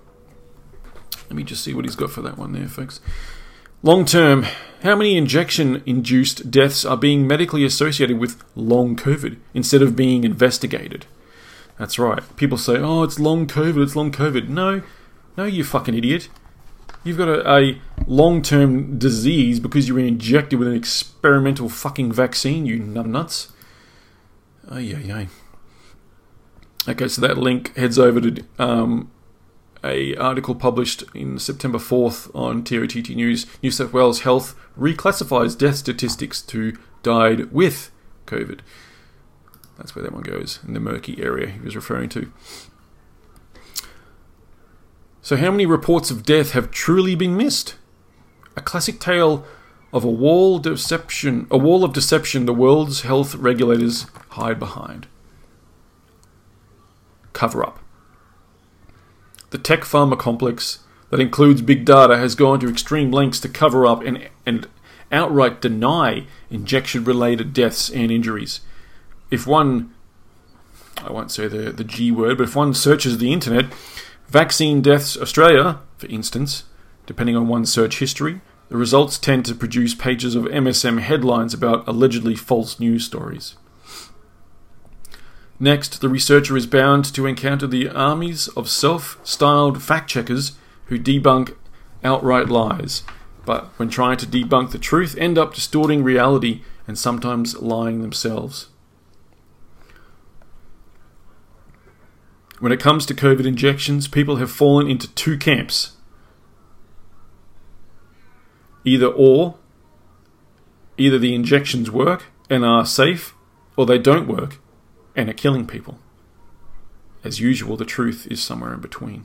Let me just see what he's got for that one there, folks. Long term, how many injection induced deaths are being medically associated with long COVID instead of being investigated? That's right. People say, oh, it's long COVID, it's long COVID. No, no, you fucking idiot. You've got a, a long term disease because you were injected with an experimental fucking vaccine, you numbnuts. Oh, yeah, yeah. Okay, so that link heads over to um, a article published in September 4th on TOTT News. New South Wales Health reclassifies death statistics to died with COVID. That's where that one goes, in the murky area he was referring to. So, how many reports of death have truly been missed? A classic tale of a wall deception, a wall of deception the world's health regulators hide behind. Cover up. The tech pharma complex that includes big data has gone to extreme lengths to cover up and, and outright deny injection related deaths and injuries. If one, I won't say the, the G word, but if one searches the internet, Vaccine Deaths Australia, for instance, depending on one's search history, the results tend to produce pages of MSM headlines about allegedly false news stories. Next, the researcher is bound to encounter the armies of self styled fact checkers who debunk outright lies, but when trying to debunk the truth, end up distorting reality and sometimes lying themselves. When it comes to COVID injections, people have fallen into two camps. Either or, either the injections work and are safe, or they don't work and are killing people. As usual, the truth is somewhere in between.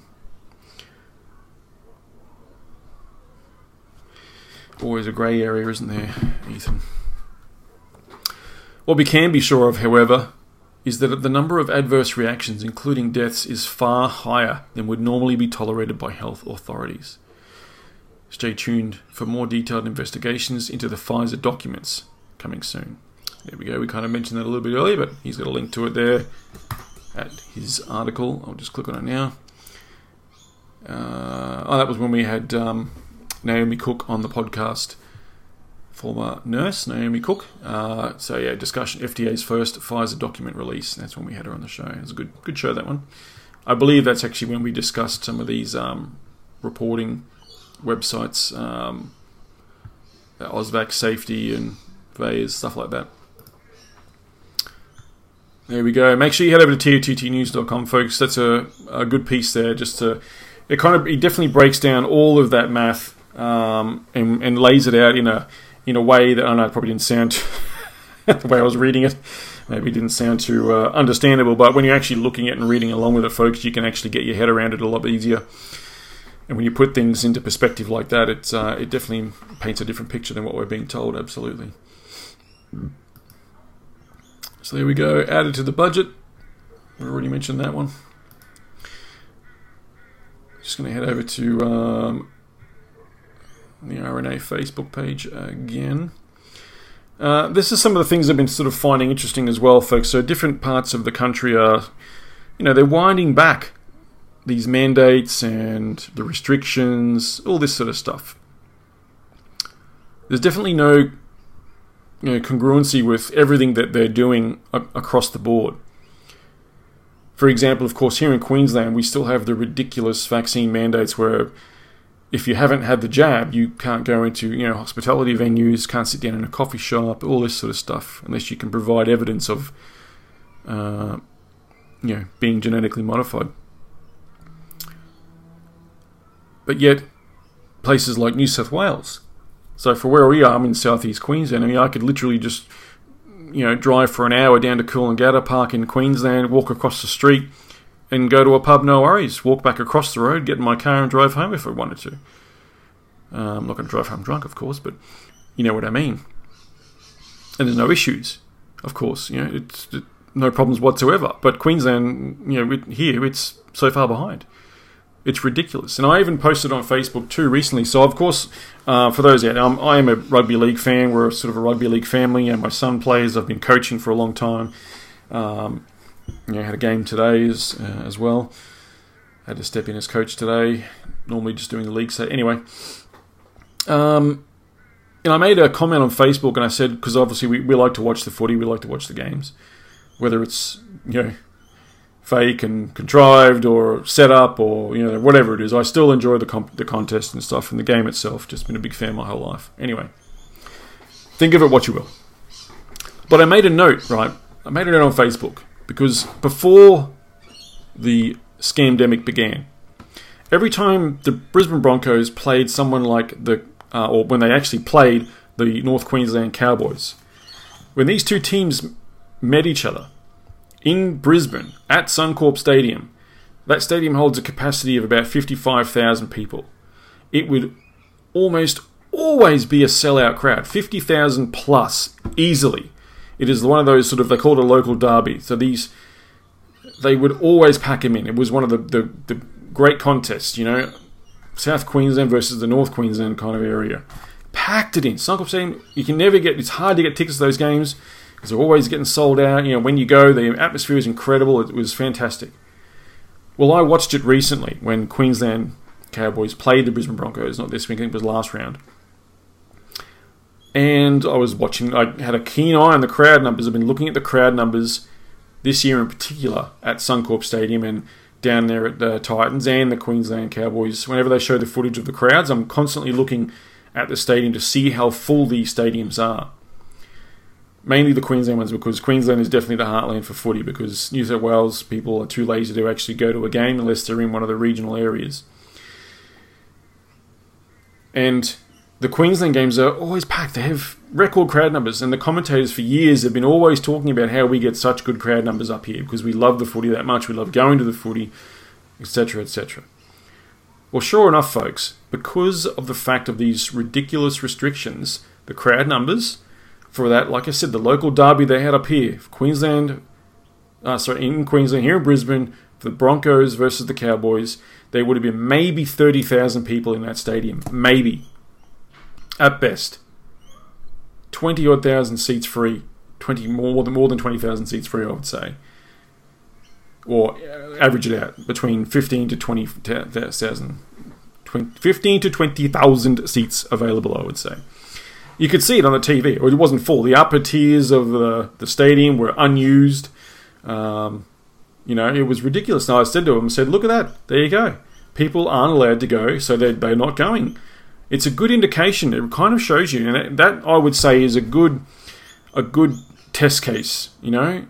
Always a grey area, isn't there, Ethan? What we can be sure of, however, is that the number of adverse reactions, including deaths, is far higher than would normally be tolerated by health authorities. Stay tuned for more detailed investigations into the Pfizer documents coming soon. There we go. We kind of mentioned that a little bit earlier, but he's got a link to it there at his article. I'll just click on it now. Uh, oh, that was when we had um, Naomi Cook on the podcast, former nurse Naomi Cook. Uh, so yeah, discussion FDA's first Pfizer document release. That's when we had her on the show. It was a good good show that one. I believe that's actually when we discussed some of these um, reporting websites, um, AusVaxSafety and VAERS, stuff like that. There we go. Make sure you head over to tottnews.com, folks. That's a, a good piece there. Just to, it kind of, it definitely breaks down all of that math um, and, and lays it out in a in a way that I know it probably didn't sound [LAUGHS] the way I was reading it. Maybe it didn't sound too uh, understandable, but when you're actually looking at it and reading along with it, folks, you can actually get your head around it a lot easier. And when you put things into perspective like that, it's uh, it definitely paints a different picture than what we're being told. Absolutely. So there we go. Added to the budget. We already mentioned that one. Just going to head over to um, the RNA Facebook page again. Uh, this is some of the things I've been sort of finding interesting as well, folks. So different parts of the country are, you know, they're winding back these mandates and the restrictions, all this sort of stuff. There's definitely no you know, congruency with everything that they're doing a- across the board. For example, of course, here in Queensland, we still have the ridiculous vaccine mandates where if you haven't had the jab, you can't go into you know hospitality venues, can't sit down in a coffee shop, all this sort of stuff, unless you can provide evidence of uh, you know being genetically modified. But yet, places like New South Wales, so for where we are, I'm in southeast Queensland. I mean, I could literally just, you know, drive for an hour down to Coolangatta Park in Queensland, walk across the street, and go to a pub, no worries. Walk back across the road, get in my car, and drive home if I wanted to. Uh, I'm not going to drive home drunk, of course, but you know what I mean. And there's no issues, of course. You know, it's it, no problems whatsoever. But Queensland, you know, here it's so far behind. It's ridiculous. And I even posted on Facebook too recently. So, of course, uh, for those out, um, I am a rugby league fan. We're sort of a rugby league family, and my son plays. I've been coaching for a long time. Um, you know, had a game today as, uh, as well. Had to step in as coach today. Normally just doing the league set. Anyway, um, and I made a comment on Facebook, and I said because obviously we, we like to watch the footy, we like to watch the games, whether it's you know fake and contrived or set up or you know whatever it is. I still enjoy the comp- the contest and stuff and the game itself. Just been a big fan my whole life. Anyway, think of it what you will. But I made a note, right? I made a note on Facebook because before the scamdemic began, every time the Brisbane Broncos played someone like the uh, or when they actually played the North Queensland Cowboys, when these two teams met each other in Brisbane at Suncorp Stadium. That stadium holds a capacity of about 55,000 people. It would almost always be a sellout crowd, 50,000 plus easily. It is one of those sort of, they call it a local derby. So these, they would always pack them in. It was one of the, the, the great contests, you know, South Queensland versus the North Queensland kind of area. Packed it in. Suncorp Stadium, you can never get, it's hard to get tickets to those games because they're always getting sold out. You know, when you go, the atmosphere is incredible. It was fantastic. Well, I watched it recently when Queensland Cowboys played the Brisbane Broncos, not this week, I think it was last round. And I was watching, I had a keen eye on the crowd numbers. I've been looking at the crowd numbers this year in particular at Suncorp Stadium and down there at the Titans and the Queensland Cowboys. Whenever they show the footage of the crowds, I'm constantly looking at the stadium to see how full these stadiums are mainly the Queensland ones because Queensland is definitely the heartland for footy because New South Wales people are too lazy to actually go to a game unless they're in one of the regional areas. And the Queensland games are always packed. They have record crowd numbers, and the commentators for years have been always talking about how we get such good crowd numbers up here because we love the footy that much. We love going to the footy, etc., etc. Well, sure enough, folks, because of the fact of these ridiculous restrictions, the crowd numbers for that, like I said, the local derby they had up here, Queensland uh, sorry, in Queensland, here in Brisbane, the Broncos versus the Cowboys, there would have been maybe 30,000 people in that stadium. Maybe. At best. 20 odd thousand seats free. 20 more than more than 20,000 seats free, I would say. Or uh, average it out between 15 to 20,000. 15 to 20,000 seats available, I would say. You could see it on the TV, it wasn't full. The upper tiers of the, the stadium were unused. Um, you know, it was ridiculous. And I said to him, I said, look at that. There you go. People aren't allowed to go, so they're, they're not going. It's a good indication. It kind of shows you, and that, that I would say is a good, a good test case. You know,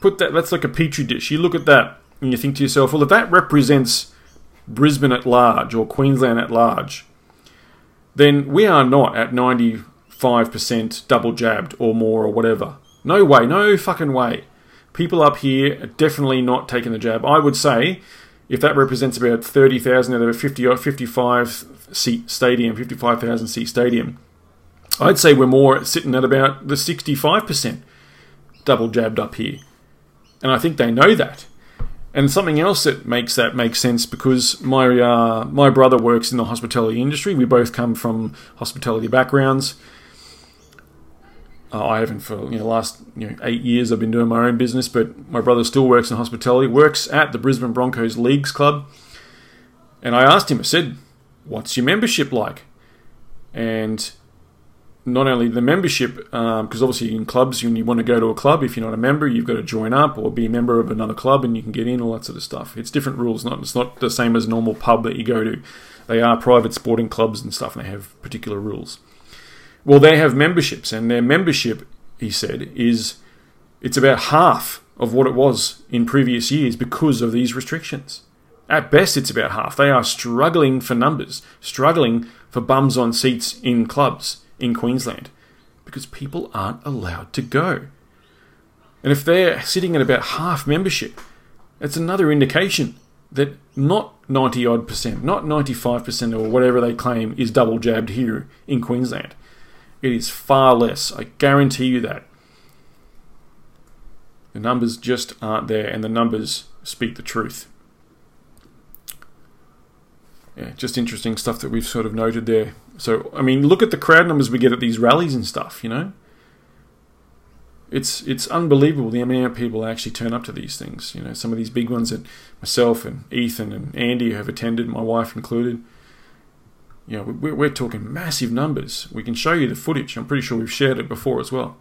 put that. That's like a petri dish. You look at that and you think to yourself, well, if that represents Brisbane at large or Queensland at large, then we are not at ninety-five percent double jabbed or more or whatever. No way. No fucking way people up here are definitely not taking the jab. I would say if that represents about 30,000 out of a 50 or 55 seat stadium, 55,000 seat stadium, I'd say we're more sitting at about the 65% double jabbed up here. And I think they know that. And something else that makes that make sense because my uh, my brother works in the hospitality industry. We both come from hospitality backgrounds. Uh, I haven't for you know the last you know eight years. I've been doing my own business, but my brother still works in hospitality. Works at the Brisbane Broncos Leagues Club, and I asked him. I said, "What's your membership like?" And not only the membership, because um, obviously in clubs, when you want to go to a club, if you're not a member, you've got to join up or be a member of another club, and you can get in all that sort of stuff. It's different rules. Not it's not the same as a normal pub that you go to. They are private sporting clubs and stuff, and they have particular rules. Well, they have memberships, and their membership, he said, is it's about half of what it was in previous years because of these restrictions. At best, it's about half. They are struggling for numbers, struggling for bums on seats in clubs in Queensland because people aren't allowed to go. And if they're sitting at about half membership, it's another indication that not 90 odd percent, not 95% or whatever they claim is double jabbed here in Queensland. It is far less. I guarantee you that. The numbers just aren't there, and the numbers speak the truth. Yeah, just interesting stuff that we've sort of noted there. So, I mean, look at the crowd numbers we get at these rallies and stuff, you know? It's it's unbelievable the amount of people actually turn up to these things. You know, some of these big ones that myself and Ethan and Andy have attended, my wife included you know, we're, we're talking massive numbers. We can show you the footage. I'm pretty sure we've shared it before as well.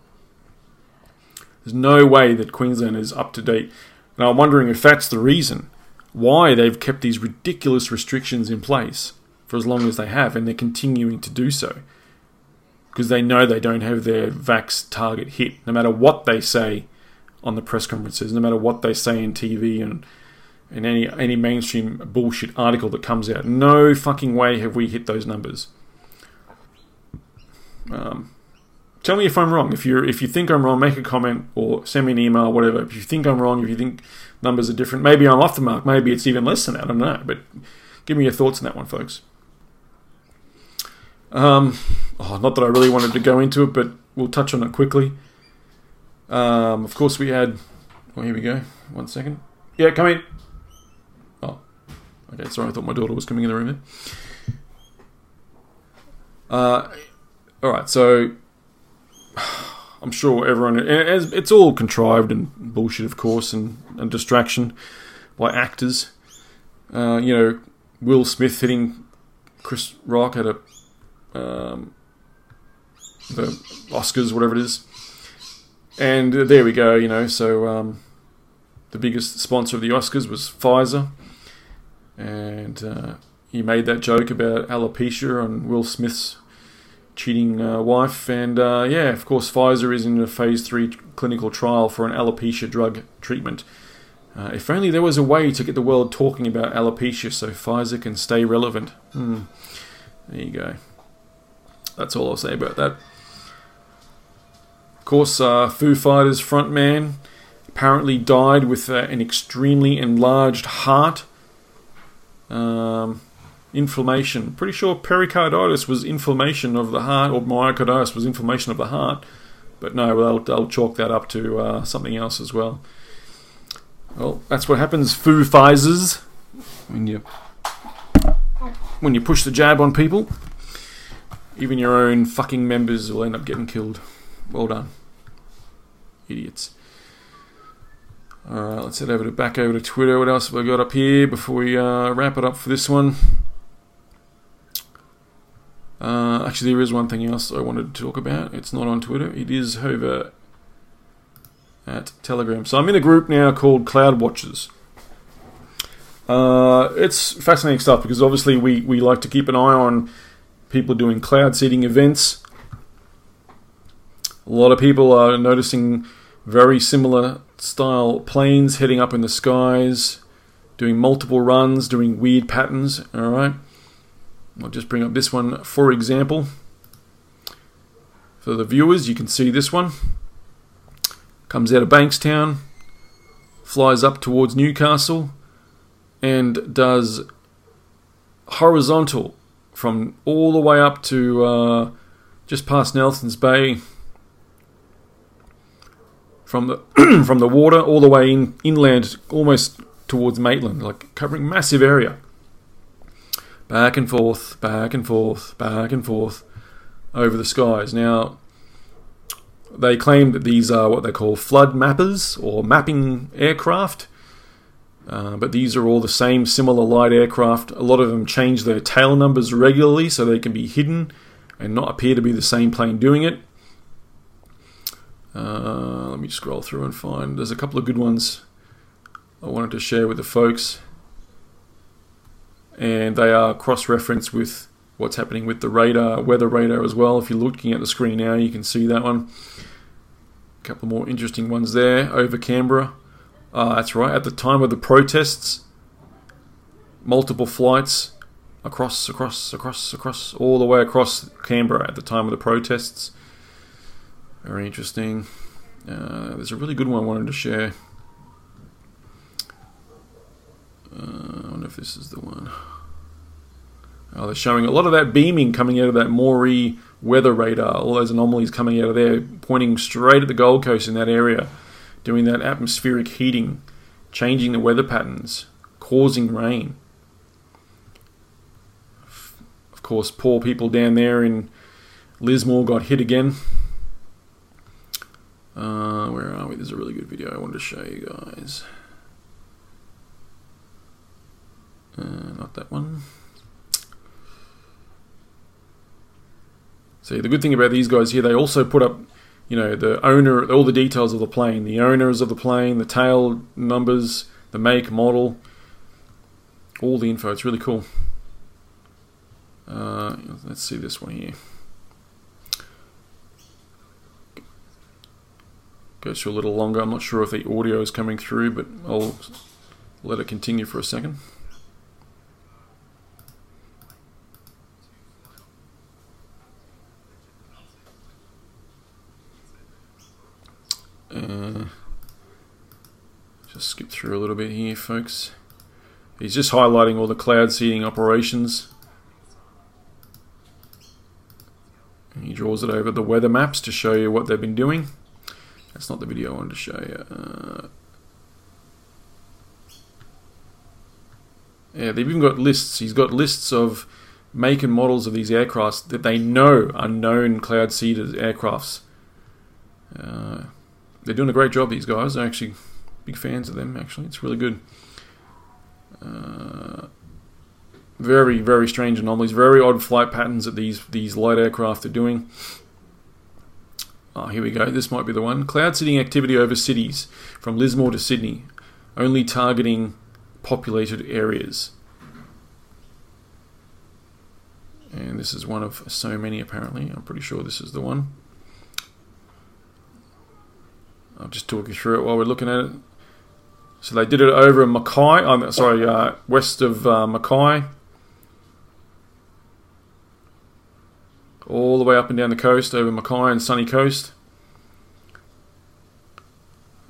There's no way that Queensland is up to date. And I'm wondering if that's the reason why they've kept these ridiculous restrictions in place for as long as they have, and they're continuing to do so. Because they know they don't have their vax target hit, no matter what they say on the press conferences, no matter what they say in TV and in any any mainstream bullshit article that comes out. No fucking way have we hit those numbers. Um, tell me if I'm wrong. If you if you think I'm wrong, make a comment or send me an email, whatever. If you think I'm wrong, if you think numbers are different, maybe I'm off the mark. Maybe it's even less than that. I don't know. But give me your thoughts on that one, folks. Um, oh, not that I really wanted to go into it, but we'll touch on it quickly. Um, of course, we had. Oh, here we go. One second. Yeah, come in. Oh, okay, sorry, I thought my daughter was coming in the room there. Uh, all right, so I'm sure everyone it's all contrived and bullshit, of course, and, and distraction by actors. Uh, you know, Will Smith hitting Chris Rock at a um, the Oscars, whatever it is, and there we go. You know, so um, the biggest sponsor of the Oscars was Pfizer and uh, he made that joke about alopecia on Will Smith's cheating uh, wife. And uh, yeah, of course, Pfizer is in a phase three clinical trial for an alopecia drug treatment. Uh, if only there was a way to get the world talking about alopecia so Pfizer can stay relevant. Hmm. There you go. That's all I'll say about that. Of course, uh, Foo Fighters frontman apparently died with uh, an extremely enlarged heart um, inflammation. Pretty sure pericarditis was inflammation of the heart, or myocarditis was inflammation of the heart. But no, they'll, they'll chalk that up to uh, something else as well. Well, that's what happens, Foo Fighters, when you when you push the jab on people. Even your own fucking members will end up getting killed. Well done, idiots. All right, let's head over to back over to Twitter. What else have I got up here before we uh, wrap it up for this one? Uh, actually, there is one thing else I wanted to talk about. It's not on Twitter. It is over at Telegram. So I'm in a group now called Cloud Watchers. Uh, it's fascinating stuff because obviously we, we like to keep an eye on people doing cloud seeding events. A lot of people are noticing very similar style planes heading up in the skies, doing multiple runs, doing weird patterns. All right. I'll just bring up this one for example. For the viewers, you can see this one. Comes out of Bankstown, flies up towards Newcastle, and does horizontal from all the way up to uh, just past Nelson's Bay. From the [CLEARS THROAT] from the water all the way in inland, almost towards Maitland, like covering massive area back and forth, back and forth, back and forth over the skies. Now, they claim that these are what they call flood mappers or mapping aircraft, uh, but these are all the same similar light aircraft. A lot of them change their tail numbers regularly so they can be hidden and not appear to be the same plane doing it. Uh, let me scroll through and find. There's a couple of good ones I wanted to share with the folks and they are cross-referenced with what's happening with the radar, weather radar as well. If you're looking at the screen now, you can see that one. A couple more interesting ones there over Canberra. Uh, that's right. At the time of the protests, multiple flights across, across, across, across, all the way across Canberra at the time of the protests. Very interesting. Uh, there's a really good one I wanted to share. Uh, I wonder if this is the one. Oh, they're showing a lot of that beaming coming out of that Moree weather radar, all those anomalies coming out of there, pointing straight at the Gold Coast in that area, doing that atmospheric heating, changing the weather patterns, causing rain. Of course, poor people down there in Lismore got hit again. Uh, where are we? There's a really good video I wanted to show you guys. Uh, not that one. See, the good thing about these guys here, they also put up, you know, the owner, all the details of the plane, the owners of the plane, the tail numbers, the make, model, all the info. It's really cool. Uh, let's see this one here. Goes through a little longer. I'm not sure if the audio is coming through, but I'll let it continue for a second. Uh, just skip through a little bit here, folks. He's just highlighting all the cloud seeding operations. And he draws it over the weather maps to show you what they've been doing. That's not the video I wanted to show you. Uh, yeah, they've even got lists. He's got lists of make and models of these aircrafts that they know are known cloud seeded aircrafts. Uh, they're doing a great job. These guys they're actually big fans of them. Actually, it's really good. Uh, very very strange anomalies, very odd flight patterns that these these light aircraft are doing. Oh, here we go. This might be the one. Cloud seeding activity over cities from Lismore to Sydney, only targeting populated areas. And this is one of so many, apparently. I'm pretty sure this is the one. I'll just talk you through it while we're looking at it. So they did it over in Mackay, I'm sorry, uh, west of uh, Mackay. All the way up and down the coast over Mackay and Sunny Coast.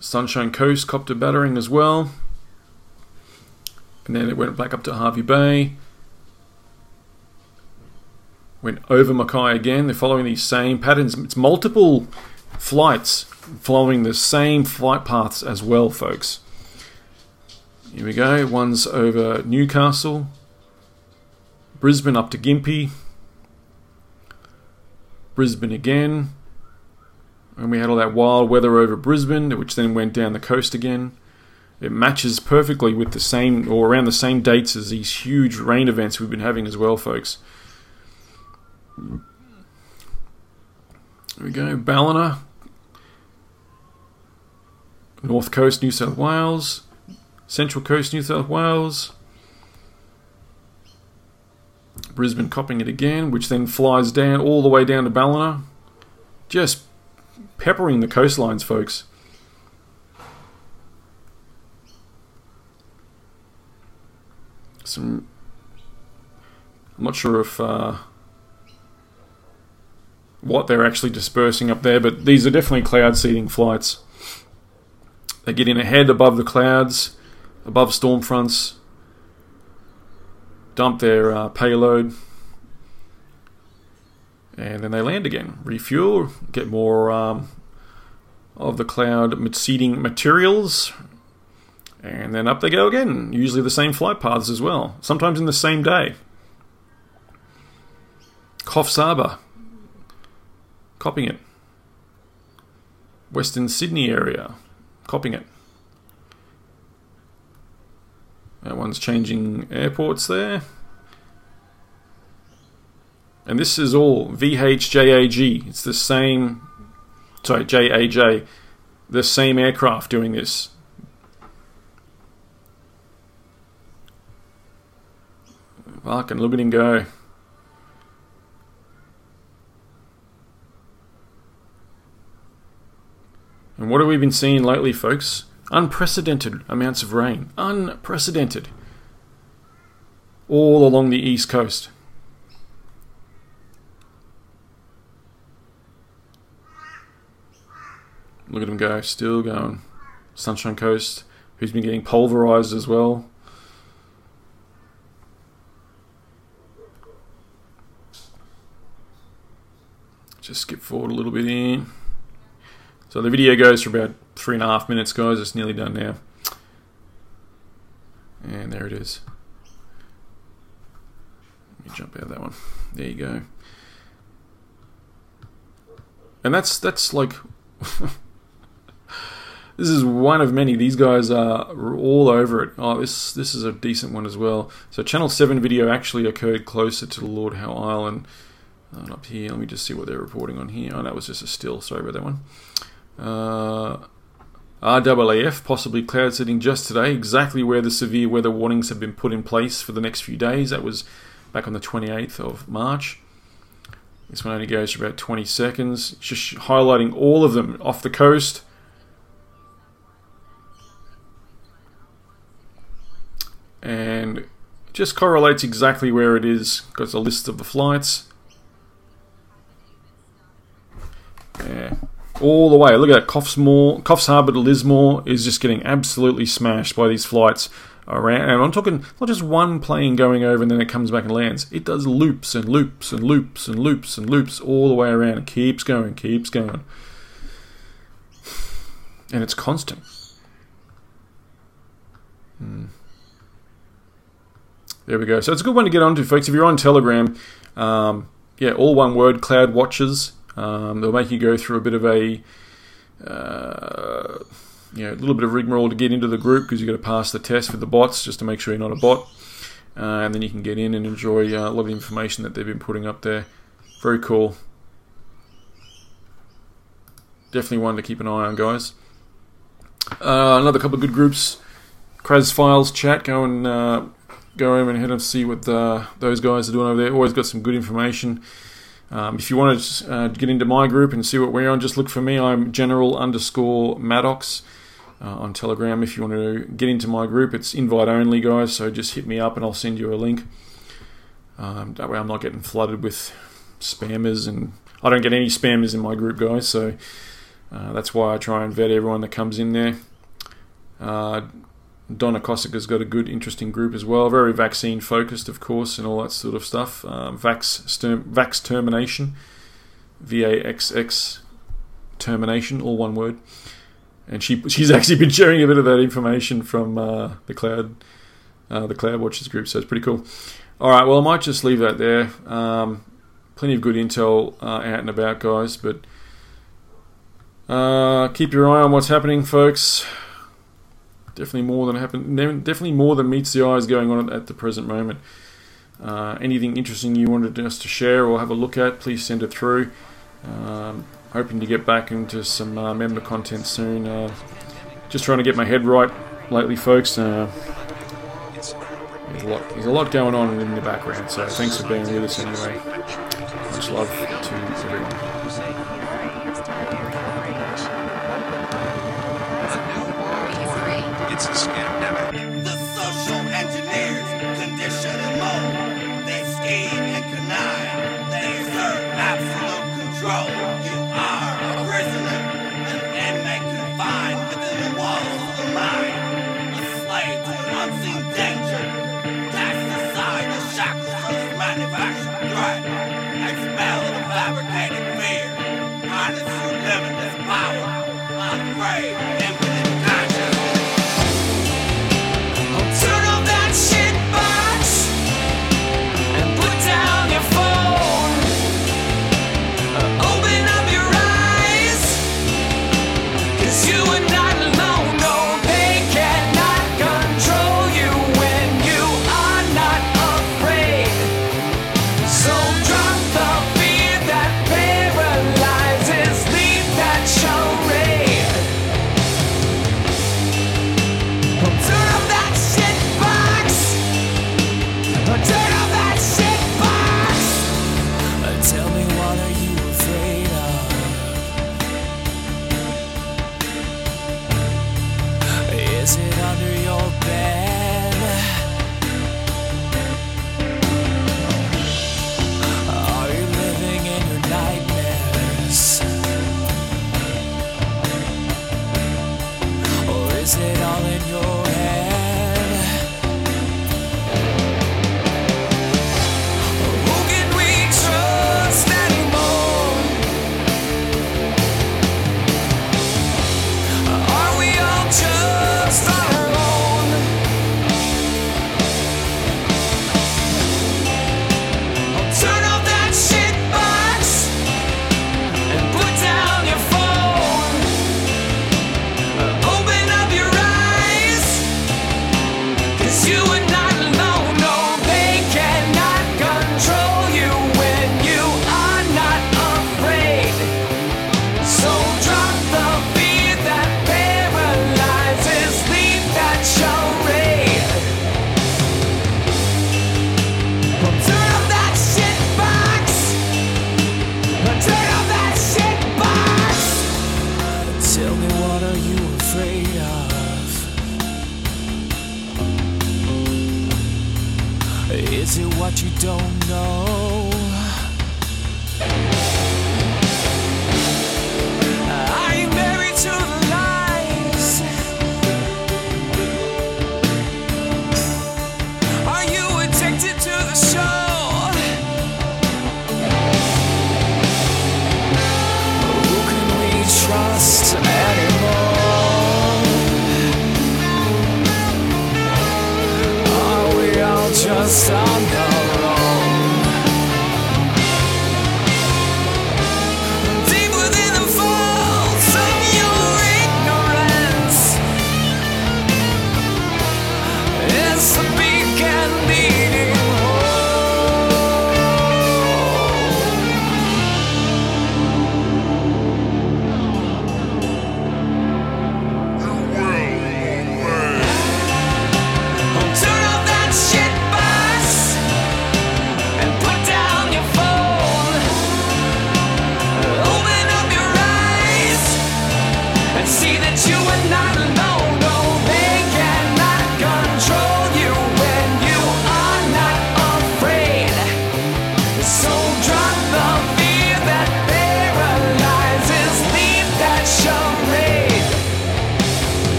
Sunshine Coast copped a battering as well. And then it went back up to Hervey Bay. Went over Mackay again. They're following these same patterns. It's multiple flights following the same flight paths as well, folks. Here we go. One's over Newcastle, Brisbane up to Gympie, Brisbane again, and we had all that wild weather over Brisbane, which then went down the coast again. It matches perfectly with the same or around the same dates as these huge rain events we've been having as well, folks. Here we go. Ballina, North Coast, New South Wales, Central Coast, New South Wales. Brisbane copping it again, which then flies down all the way down to Ballina. Just peppering the coastlines, folks. Some. I'm not sure if. Uh, what they're actually dispersing up there, but these are definitely cloud seeding flights. They get in ahead above the clouds, above storm fronts, dump their uh, payload, and then they land again, refuel, get more um, of the cloud seeding materials, and then up they go again. Usually the same flight paths as well, sometimes in the same day. Coffs Harbour, copying it. Western Sydney area, copying it. That one's changing airports there. And this is all VHJAG. It's the same, sorry, JAJ, the same aircraft doing this. Fucking look at him go. And what have we been seeing lately, folks? Unprecedented amounts of rain. Unprecedented. All along the east coast. Look at him go, still going. Sunshine Coast, who's been getting pulverized as well. Just skip forward a little bit in. So the video goes for about three and a half minutes, guys. It's nearly done now. And there it is. Let me jump out of that one. There you go. And that's that's like [LAUGHS] this is one of many. These guys are all over it. Oh, this this is a decent one as well. So Channel Seven video actually occurred closer to Lord Howe Island. Uh, up here, let me just see what they're reporting on here. Oh, that was just a still. Sorry about that one. Uh, RAAF possibly cloud seeding just today, exactly where the severe weather warnings have been put in place for the next few days. That was back on the 28th of March. This one only goes for about 20 seconds, just highlighting all of them off the coast. And just correlates exactly where it is. Got a list of the flights. Yeah all the way. Look at that. Coffs, Moor, Coffs Harbour to Lismore is just getting absolutely smashed by these flights around. And I'm talking not just one plane going over and then it comes back and lands. It does loops and loops and loops and loops and loops all the way around. It keeps going, keeps going. And it's constant. Hmm. There we go. So it's a good one to get onto, folks. If you're on Telegram, um, yeah, all one word, Cloud Watchers. Um, they'll make you go through a bit of a uh, you know, a little bit of rigmarole to get into the group because you've got to pass the test for the bots just to make sure you're not a bot. Uh, and then you can get in and enjoy uh, a lot of the information that they've been putting up there. Very cool. Definitely one to keep an eye on, guys. Uh, another couple of good groups. Crazz Files chat. Go and uh, go over and head and see what uh, those guys are doing over there. Always got some good information. Um, if you want to uh, get into my group and see what we're on, just look for me. I'm general underscore Maddox uh, on Telegram. If you want to get into my group, it's invite only, guys. So just hit me up and I'll send you a link. Um, that way, I'm not getting flooded with spammers, and I don't get any spammers in my group, guys. So uh, that's why I try and vet everyone that comes in there. Donna Kosica's got a good, interesting group as well. Very vaccine focused, of course, and all that sort of stuff. Um, Vax, Sterm, Vax Termination, V A X X Termination, all one word. and she she's [LAUGHS] actually been sharing a bit of that information from uh, the cloud uh, the cloud watchers group. So it's pretty cool. All right, well I might just leave that there. Um, plenty of good intel uh, out and about, guys. But uh, keep your eye on what's happening, folks. Definitely more than happen. Definitely more than meets the eyes going on at the present moment. Uh, anything interesting you wanted us to share or have a look at, please send it through. Um, hoping to get back into some uh, member content soon. Uh, just trying to get my head right lately, folks. Uh, there's, a lot, there's a lot going on in the background, so thanks for being with us anyway. Much love to everyone. Expel Is it what you don't know?